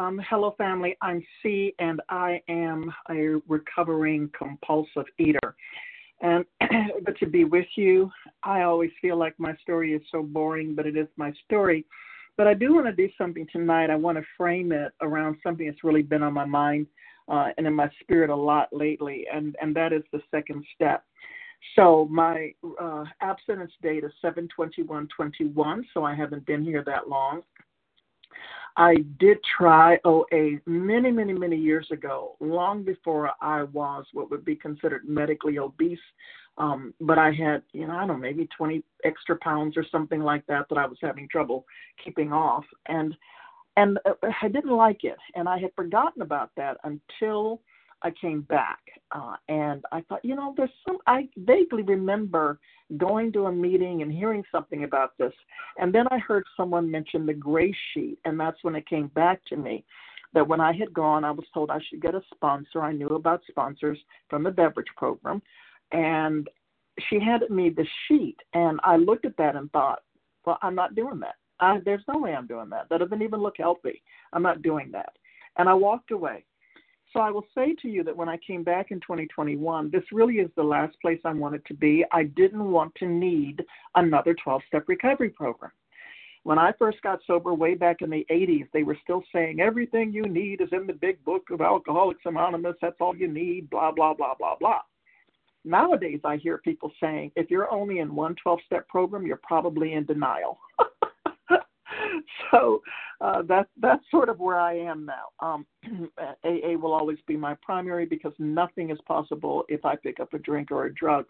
Um, hello, family. I'm Cee, and I am a recovering compulsive eater. And but to be with you, I always feel like my story is so boring, but it is my story. But I do want to do something tonight. I want to frame it around something that's really been on my mind uh, and in my spirit a lot lately, and and that is the second step. So my uh, abstinence date is 72121, so I haven't been here that long. I did try OA many, many, many years ago, long before I was what would be considered medically obese. Um, but I had, you know, I don't know, maybe 20 extra pounds or something like that that I was having trouble keeping off, and and uh, I didn't like it, and I had forgotten about that until I came back, uh, and I thought, you know, there's some. I vaguely remember going to a meeting and hearing something about this, and then I heard someone mention the gray sheet, and that's when it came back to me that when I had gone, I was told I should get a sponsor. I knew about sponsors from the beverage program, and she handed me the sheet, and I looked at that and thought, well, I'm not doing that. I, there's no way I'm doing that. That doesn't even look healthy. I'm not doing that. And I walked away. So I will say to you that when I came back in 2021, this really is the last place I wanted to be. I didn't want to need another 12 step recovery program. When I first got sober way back in the 80s, they were still saying everything you need is in the big book of Alcoholics Anonymous. That's all you need, blah, blah, blah, blah, blah. Nowadays, I hear people saying if you're only in one 12 step program, you're probably in denial. so uh, that's that's sort of where I am now. Um, AA will always be my primary because nothing is possible if I pick up a drink or a drug.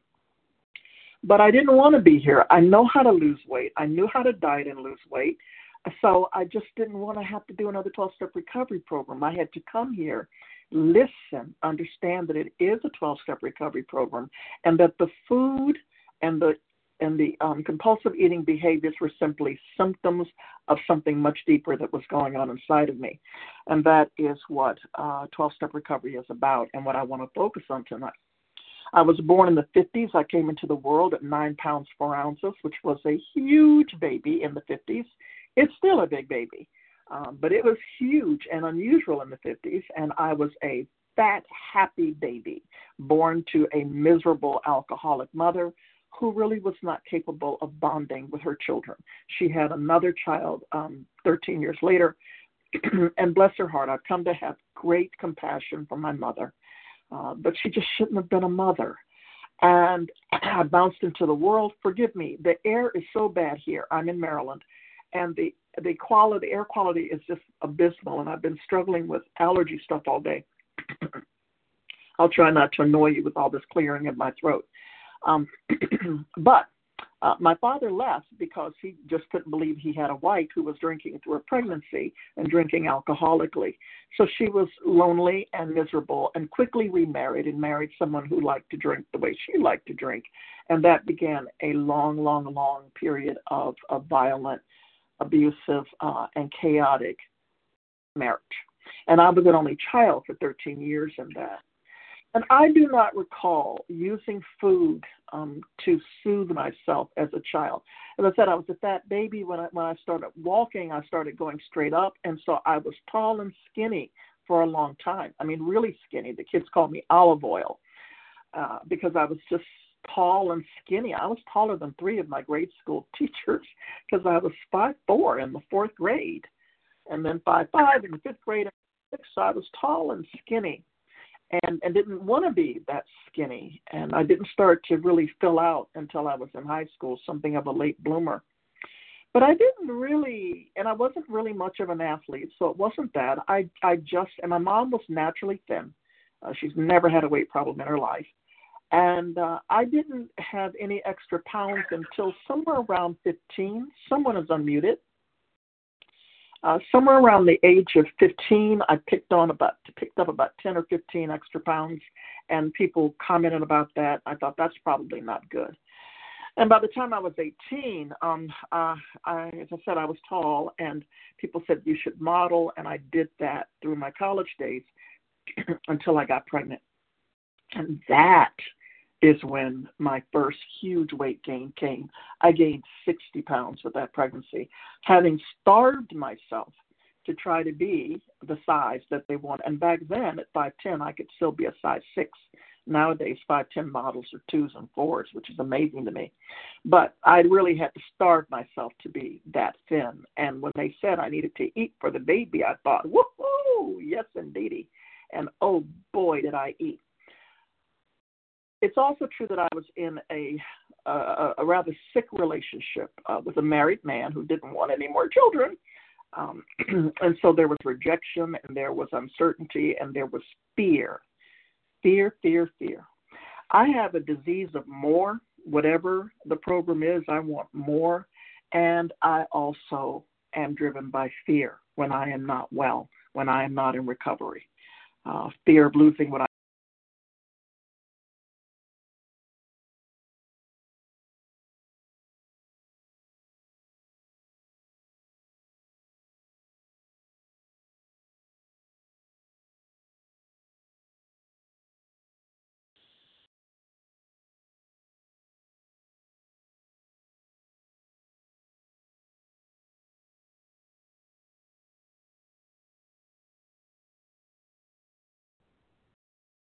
But I didn't want to be here. I know how to lose weight. I knew how to diet and lose weight. So I just didn't want to have to do another 12 step recovery program. I had to come here, listen, understand that it is a 12 step recovery program, and that the food and the and the um, compulsive eating behaviors were simply symptoms of something much deeper that was going on inside of me. And that is what 12 uh, step recovery is about and what I want to focus on tonight. I was born in the 50s. I came into the world at nine pounds, four ounces, which was a huge baby in the 50s. It's still a big baby, um, but it was huge and unusual in the 50s. And I was a fat, happy baby born to a miserable alcoholic mother who really was not capable of bonding with her children. She had another child um, 13 years later, and bless her heart, I've come to have great compassion for my mother, uh, but she just shouldn't have been a mother. And I bounced into the world. Forgive me, the air is so bad here. I'm in Maryland, and the the quality, air quality is just abysmal. And I've been struggling with allergy stuff all day. I'll try not to annoy you with all this clearing in my throat. Um, but uh, my father left because he just couldn't believe he had a wife who was drinking through a pregnancy and drinking alcoholically. So she was lonely and miserable and quickly remarried and married someone who liked to drink the way she liked to drink. And that began a long, long, long period of, of violent, abusive, uh, and chaotic marriage. And I was an only child for 13 years in that. And I do not recall using food um, to soothe myself as a child. As I said, I was a fat baby when I when I started walking. I started going straight up, and so I was tall and skinny for a long time. I mean, really skinny. The kids called me olive oil uh, because I was just tall and skinny. I was taller than three of my grade school teachers because I was five four in the fourth grade, and then five five in the fifth grade. So I was tall and skinny and and didn't want to be that skinny. And i didn't start to really fill out until i was in high school something of a late bloomer. But i didn't really and i wasn't really much of an athlete so it wasn't that i i just and my mom was naturally thin. Uh, she's never had a weight problem in her life. And uh, i didn't have any extra pounds until somewhere around 15 someone is unmuted uh, somewhere around the age of 15, I picked on about picked up about 10 or 15 extra pounds, and people commented about that. I thought that's probably not good. And by the time I was 18, um, uh, I, as I said, I was tall, and people said you should model, and I did that through my college days until I got pregnant. And that is when my first huge weight gain came. I gained 60 pounds with that pregnancy, having starved myself to try to be the size that they want. And back then at 5'10, I could still be a size six. Nowadays, 5'10 models are twos and fours, which is amazing to me. But I really had to starve myself to be that thin. And when they said I needed to eat for the baby, I thought, woohoo, yes, indeedy. And oh boy, did I eat. It's also true that I was in a a, a rather sick relationship uh, with a married man who didn't want any more children. Um, and so there was rejection and there was uncertainty and there was fear. Fear, fear, fear. I have a disease of more, whatever the program is, I want more. And I also am driven by fear when I am not well, when I am not in recovery. Uh, fear of losing what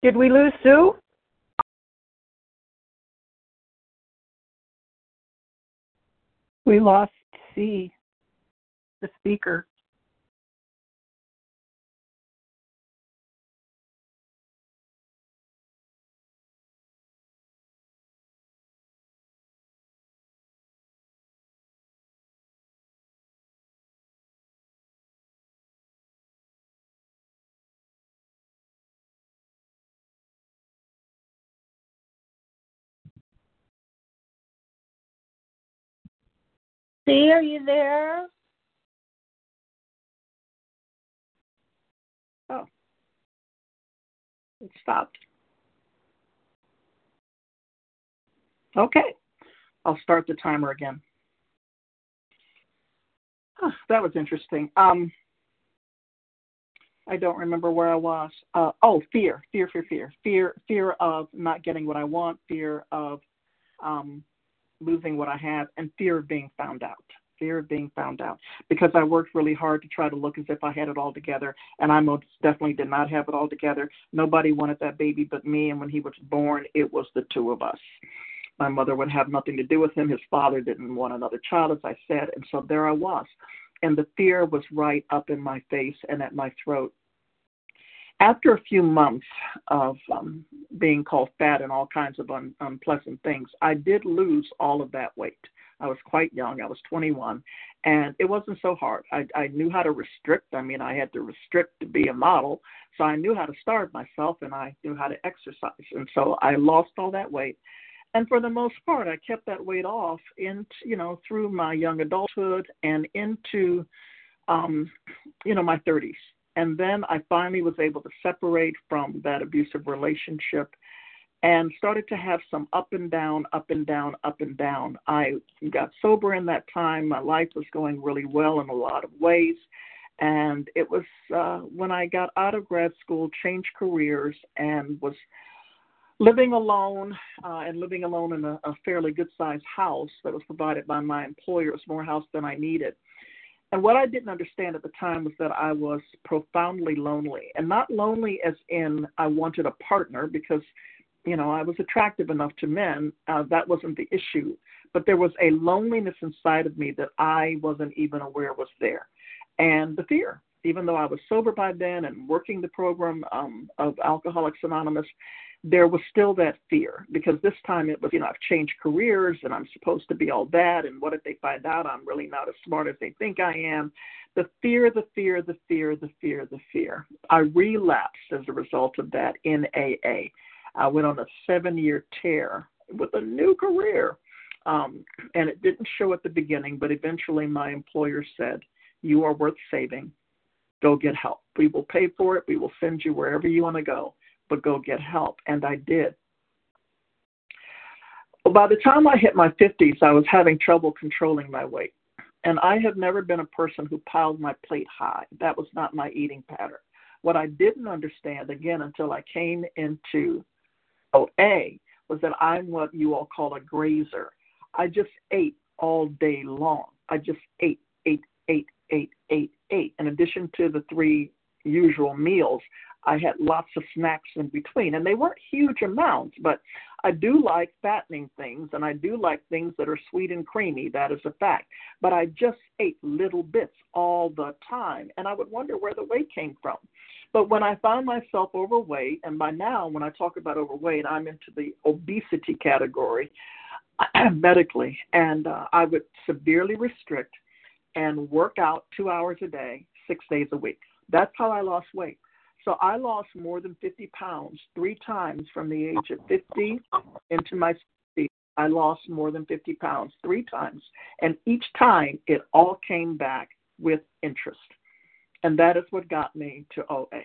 Did we lose Sue? We lost Cee, the speaker. Cee, are you there? Oh, it stopped. Okay, I'll start the timer again. Huh, that was interesting. Um, I don't remember where I was. Uh, oh, fear, fear, fear, fear, fear, fear of not getting what I want, fear of um, losing what I have, and fear of being found out. Fear of being found out because I worked really hard to try to look as if I had it all together, and I most definitely did not have it all together. Nobody wanted that baby but me, and when he was born, it was the two of us. My mother would have nothing to do with him. His father didn't want another child, as I said, and so there I was. And the fear was right up in my face and at my throat after a few months of um, being called fat and all kinds of un- unpleasant things, I did lose all of that weight. I was quite young. I was 21, and it wasn't so hard. I, I knew how to restrict. I mean, I had to restrict to be a model, so I knew how to starve myself, and I knew how to exercise. And so I lost all that weight, and for the most part, I kept that weight off into you know through my young adulthood and into um, you know my 30s and then I finally was able to separate from that abusive relationship and started to have some up and down, up and down, up and down. I got sober in that time. My life was going really well in a lot of ways. And it was uh, when I got out of grad school, changed careers, and was living alone uh, and living alone in a, a fairly good sized house that was provided by my employer. It was more house than I needed. And what I didn't understand at the time was that I was profoundly lonely, and not lonely as in I wanted a partner because, you know, I was attractive enough to men. Uh, that wasn't the issue, but there was a loneliness inside of me that I wasn't even aware was there, and the fear. Even though I was sober by then and working the program um, of Alcoholics Anonymous, there was still that fear because this time it was, you know, I've changed careers and I'm supposed to be all that. And what if they find out I'm really not as smart as they think I am? The fear, the fear, the fear, the fear, the fear. I relapsed as a result of that in AA. I went on a seven year tear with a new career. Um, and it didn't show at the beginning, but eventually my employer said, You are worth saving. Go get help. We will pay for it. We will send you wherever you want to go but go get help. And I did. By the time I hit my 50s, I was having trouble controlling my weight. And I have never been a person who piled my plate high. That was not my eating pattern. What I didn't understand, again, until I came into OA, was that I'm what you all call a grazer. I just ate all day long. I just ate, ate, ate, ate, ate, ate. In addition to the three usual meals, I had lots of snacks in between, and they weren't huge amounts, but I do like fattening things, and I do like things that are sweet and creamy. That is a fact. But I just ate little bits all the time, and I would wonder where the weight came from. But when I found myself overweight, and by now, when I talk about overweight, I'm into the obesity category medically, and uh, I would severely restrict and work out two hours a day, six days a week. That's how I lost weight. So I lost more than 50 pounds three times from the age of 50 into my 60s. I lost more than 50 pounds three times. And each time it all came back with interest. And that is what got me to OA.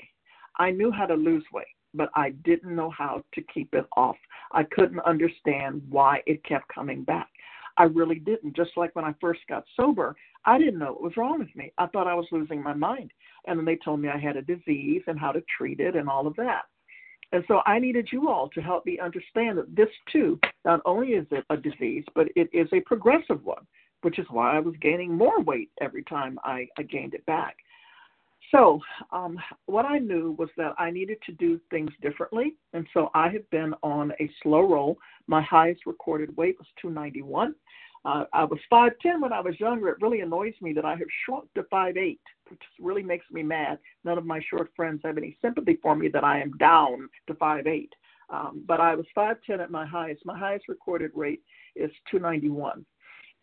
I knew how to lose weight, but I didn't know how to keep it off. I couldn't understand why it kept coming back. I really didn't. Just like when I first got sober, I didn't know what was wrong with me. I thought I was losing my mind. And then they told me I had a disease and how to treat it and all of that. And so I needed you all to help me understand that this too, not only is it a disease, but it is a progressive one, which is why I was gaining more weight every time I, I gained it back. So, um, what I knew was that I needed to do things differently. And so I have been on a slow roll. My highest recorded weight was 291. Uh, I was 5'10 when I was younger. It really annoys me that I have shrunk to 5'8, which really makes me mad. None of my short friends have any sympathy for me that I am down to 5'8. Um, but I was 5'10 at my highest. My highest recorded rate is 291.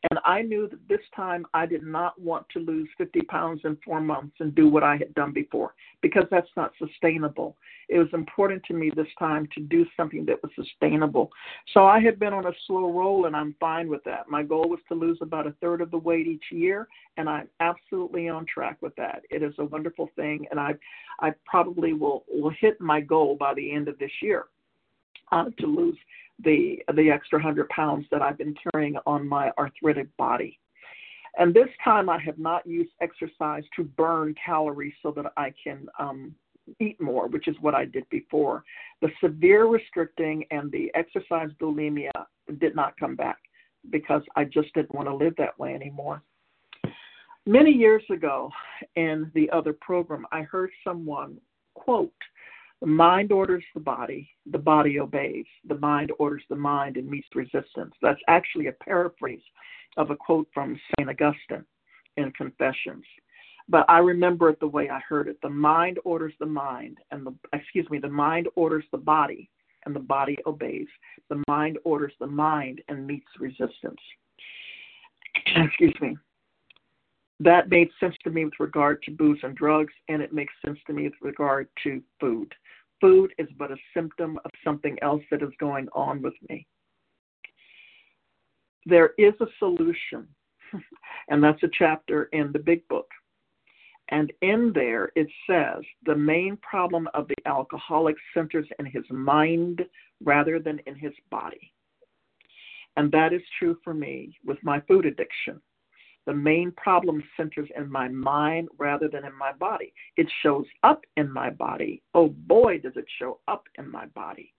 And I knew that this time I did not want to lose 50 pounds in four months and do what I had done before because that's not sustainable. It was important to me this time to do something that was sustainable. So I had been on a slow roll and I'm fine with that. My goal was to lose about a third of the weight each year and I'm absolutely on track with that. It is a wonderful thing and I I probably will will hit my goal by the end of this year uh, to lose the the extra hundred pounds that I've been carrying on my arthritic body. And this time I have not used exercise to burn calories so that I can um, eat more, which is what I did before. The severe restricting and the exercise bulimia did not come back because I just didn't want to live that way anymore. Many years ago in the other program, I heard someone quote the mind orders the body, the body obeys. The mind orders the mind and meets resistance. That's actually a paraphrase of a quote from St. Augustine in Confessions. But I remember it the way I heard it. The mind orders the mind, and the excuse me, the mind orders the body, and the body obeys. The mind orders the mind and meets resistance. excuse me. That made sense to me with regard to booze and drugs, and it makes sense to me with regard to food. Food is but a symptom of something else that is going on with me. There is a solution, and that's a chapter in the big book. And in there, it says the main problem of the alcoholic centers in his mind rather than in his body. And that is true for me with my food addiction. The main problem centers in my mind rather than in my body. It shows up in my body. Oh boy, does it show up in my body.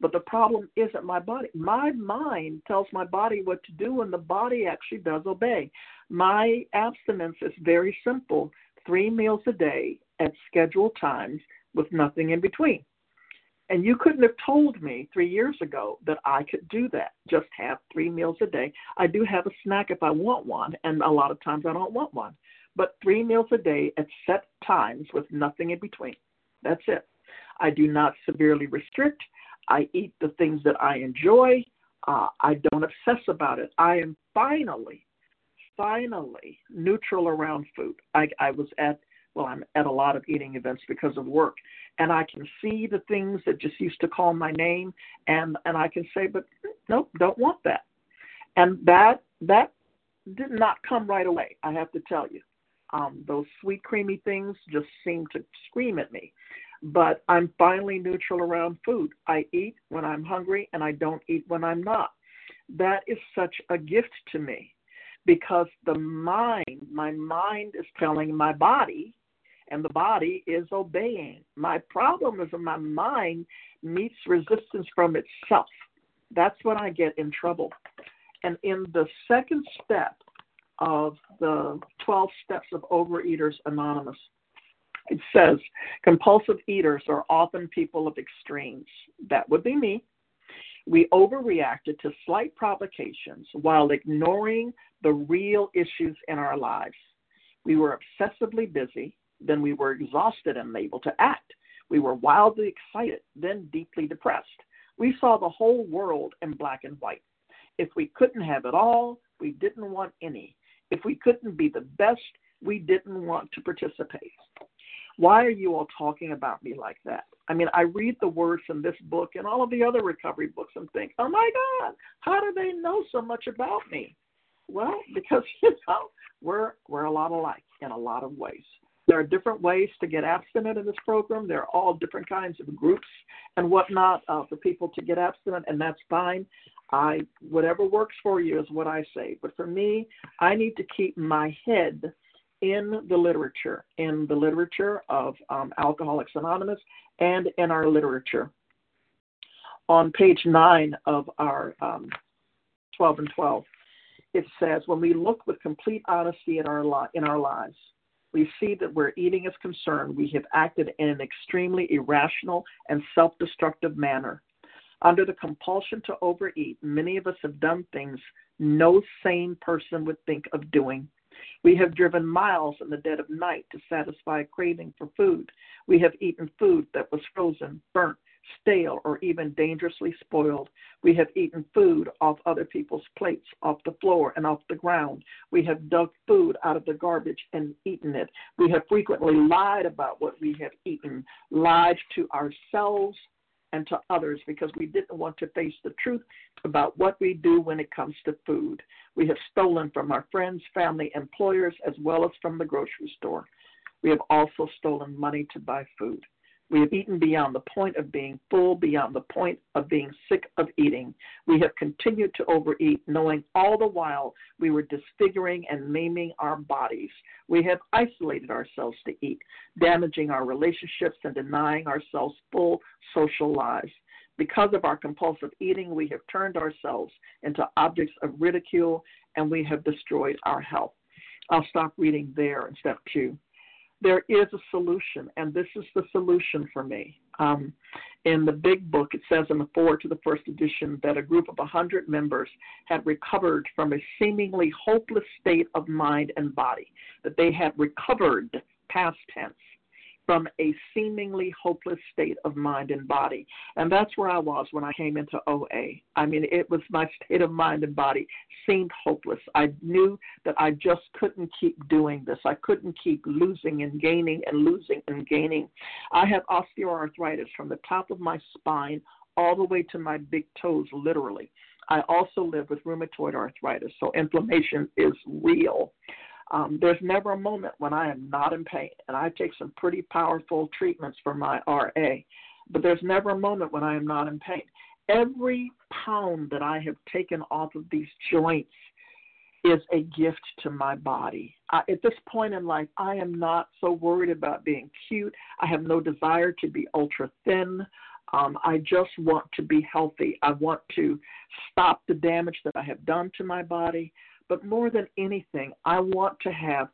But the problem isn't my body. My mind tells my body what to do, and the body actually does obey. My abstinence is very simple three meals a day at scheduled times with nothing in between. And you couldn't have told me three years ago that I could do that, just have three meals a day. I do have a snack if I want one, and a lot of times I don't want one. But three meals a day at set times with nothing in between. That's it. I do not severely restrict. I eat the things that I enjoy. Uh, I don't obsess about it. I am finally, finally neutral around food. I, I was at well, I'm at a lot of eating events because of work, and I can see the things that just used to call my name, and and I can say, but nope, don't want that, and that that did not come right away. I have to tell you, um, those sweet creamy things just seem to scream at me. But I'm finally neutral around food. I eat when I'm hungry, and I don't eat when I'm not. That is such a gift to me because the mind, my mind is telling my body and the body is obeying. My problem is my mind meets resistance from itself. That's when I get in trouble. And in the second step of the 12 Steps of Overeaters Anonymous. It says compulsive eaters are often people of extremes. That would be me. We overreacted to slight provocations while ignoring the real issues in our lives. We were obsessively busy, then we were exhausted and unable to act. We were wildly excited, then deeply depressed. We saw the whole world in black and white. If we couldn't have it all, we didn't want any. If we couldn't be the best, we didn't want to participate. Why are you all talking about me like that? I mean, I read the words in this book and all of the other recovery books and think, oh my God, how do they know so much about me? Well, because you know we're we're a lot alike in a lot of ways. There are different ways to get abstinent in this program. There are all different kinds of groups and whatnot uh, for people to get abstinent, and that's fine. I whatever works for you is what I say. But for me, I need to keep my head in the literature, in the literature of um, Alcoholics Anonymous, and in our literature. On page nine of our um, 12 and 12, it says, "When we look with complete honesty in our li- in our lives." We see that where eating is concerned, we have acted in an extremely irrational and self destructive manner. Under the compulsion to overeat, many of us have done things no sane person would think of doing. We have driven miles in the dead of night to satisfy a craving for food. We have eaten food that was frozen, burnt, stale, or even dangerously spoiled. We have eaten food off other people's plates, off the floor, and off the ground. We have dug food out of the garbage and eaten it. We have frequently lied about what we have eaten, lied to ourselves and to others because we didn't want to face the truth about what we do when it comes to food. We have stolen from our friends, family, employers, as well as from the grocery store. We have also stolen money to buy food. We have eaten beyond the point of being full, beyond the point of being sick of eating. We have continued to overeat, knowing all the while we were disfiguring and maiming our bodies. We have isolated ourselves to eat, damaging our relationships and denying ourselves full social lives. Because of our compulsive eating, we have turned ourselves into objects of ridicule and we have destroyed our health. I'll stop reading there in step two there is a solution, and this is the solution for me. Um, in the big book, it says in the foreword to the first edition that a group of 100 members had recovered from a seemingly hopeless state of mind and body, that they had recovered, past tense, from a seemingly hopeless state of mind and body. And that's where I was when I came into OA. I mean, it was my state of mind and body seemed hopeless. I knew that I just couldn't keep doing this. I couldn't keep losing and gaining and losing and gaining. I have osteoarthritis from the top of my spine all the way to my big toes, literally. I also live with rheumatoid arthritis, so inflammation is real. Um, there's never a moment when I am not in pain, and I take some pretty powerful treatments for my RA, but there's never a moment when I am not in pain. Every pound that I have taken off of these joints is a gift to my body. I, at this point in life, I am not so worried about being cute. I have no desire to be ultra thin. Um, I just want to be healthy. I want to stop the damage that I have done to my body. But more than anything, I want to have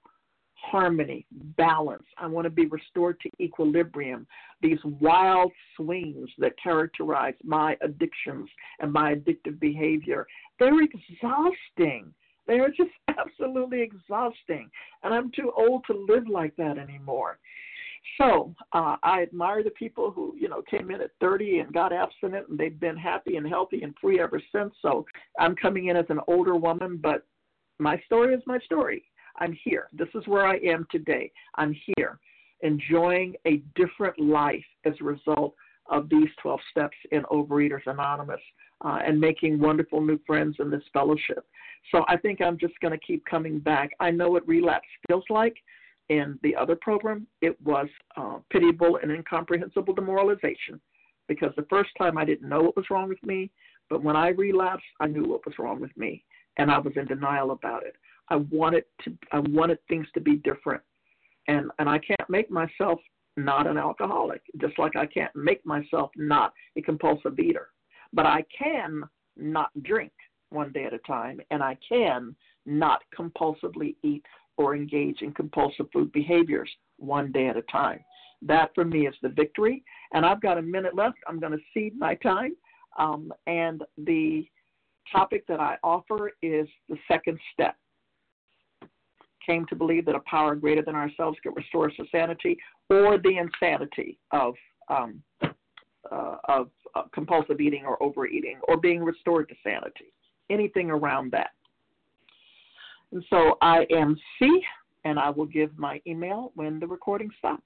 harmony, balance. I want to be restored to equilibrium. These wild swings that characterize my addictions and my addictive behavior, they're exhausting. They are just absolutely exhausting. And I'm too old to live like that anymore. So uh, I admire the people who, you know, came in at 30 and got abstinent and they've been happy and healthy and free ever since. So I'm coming in as an older woman, but my story is my story. I'm here. This is where I am today. I'm here enjoying a different life as a result of these 12 steps in Overeaters Anonymous uh, and making wonderful new friends in this fellowship. So I think I'm just going to keep coming back. I know what relapse feels like. In the other program, it was uh, pitiable and incomprehensible demoralization because the first time I didn't know what was wrong with me, but when I relapsed, I knew what was wrong with me and I was in denial about it. I wanted to I wanted things to be different. And and I can't make myself not an alcoholic, just like I can't make myself not a compulsive eater. But I can not drink one day at a time and I can not compulsively eat or engage in compulsive food behaviors one day at a time. That for me is the victory. And I've got a minute left. I'm going to cede my time. Um, and the topic that I offer is the second step. Came to believe that a power greater than ourselves could restore us to sanity or the insanity of um, uh, of uh, compulsive eating or overeating or being restored to sanity. Anything around that. And so I am Cee, and I will give my email when the recording stops.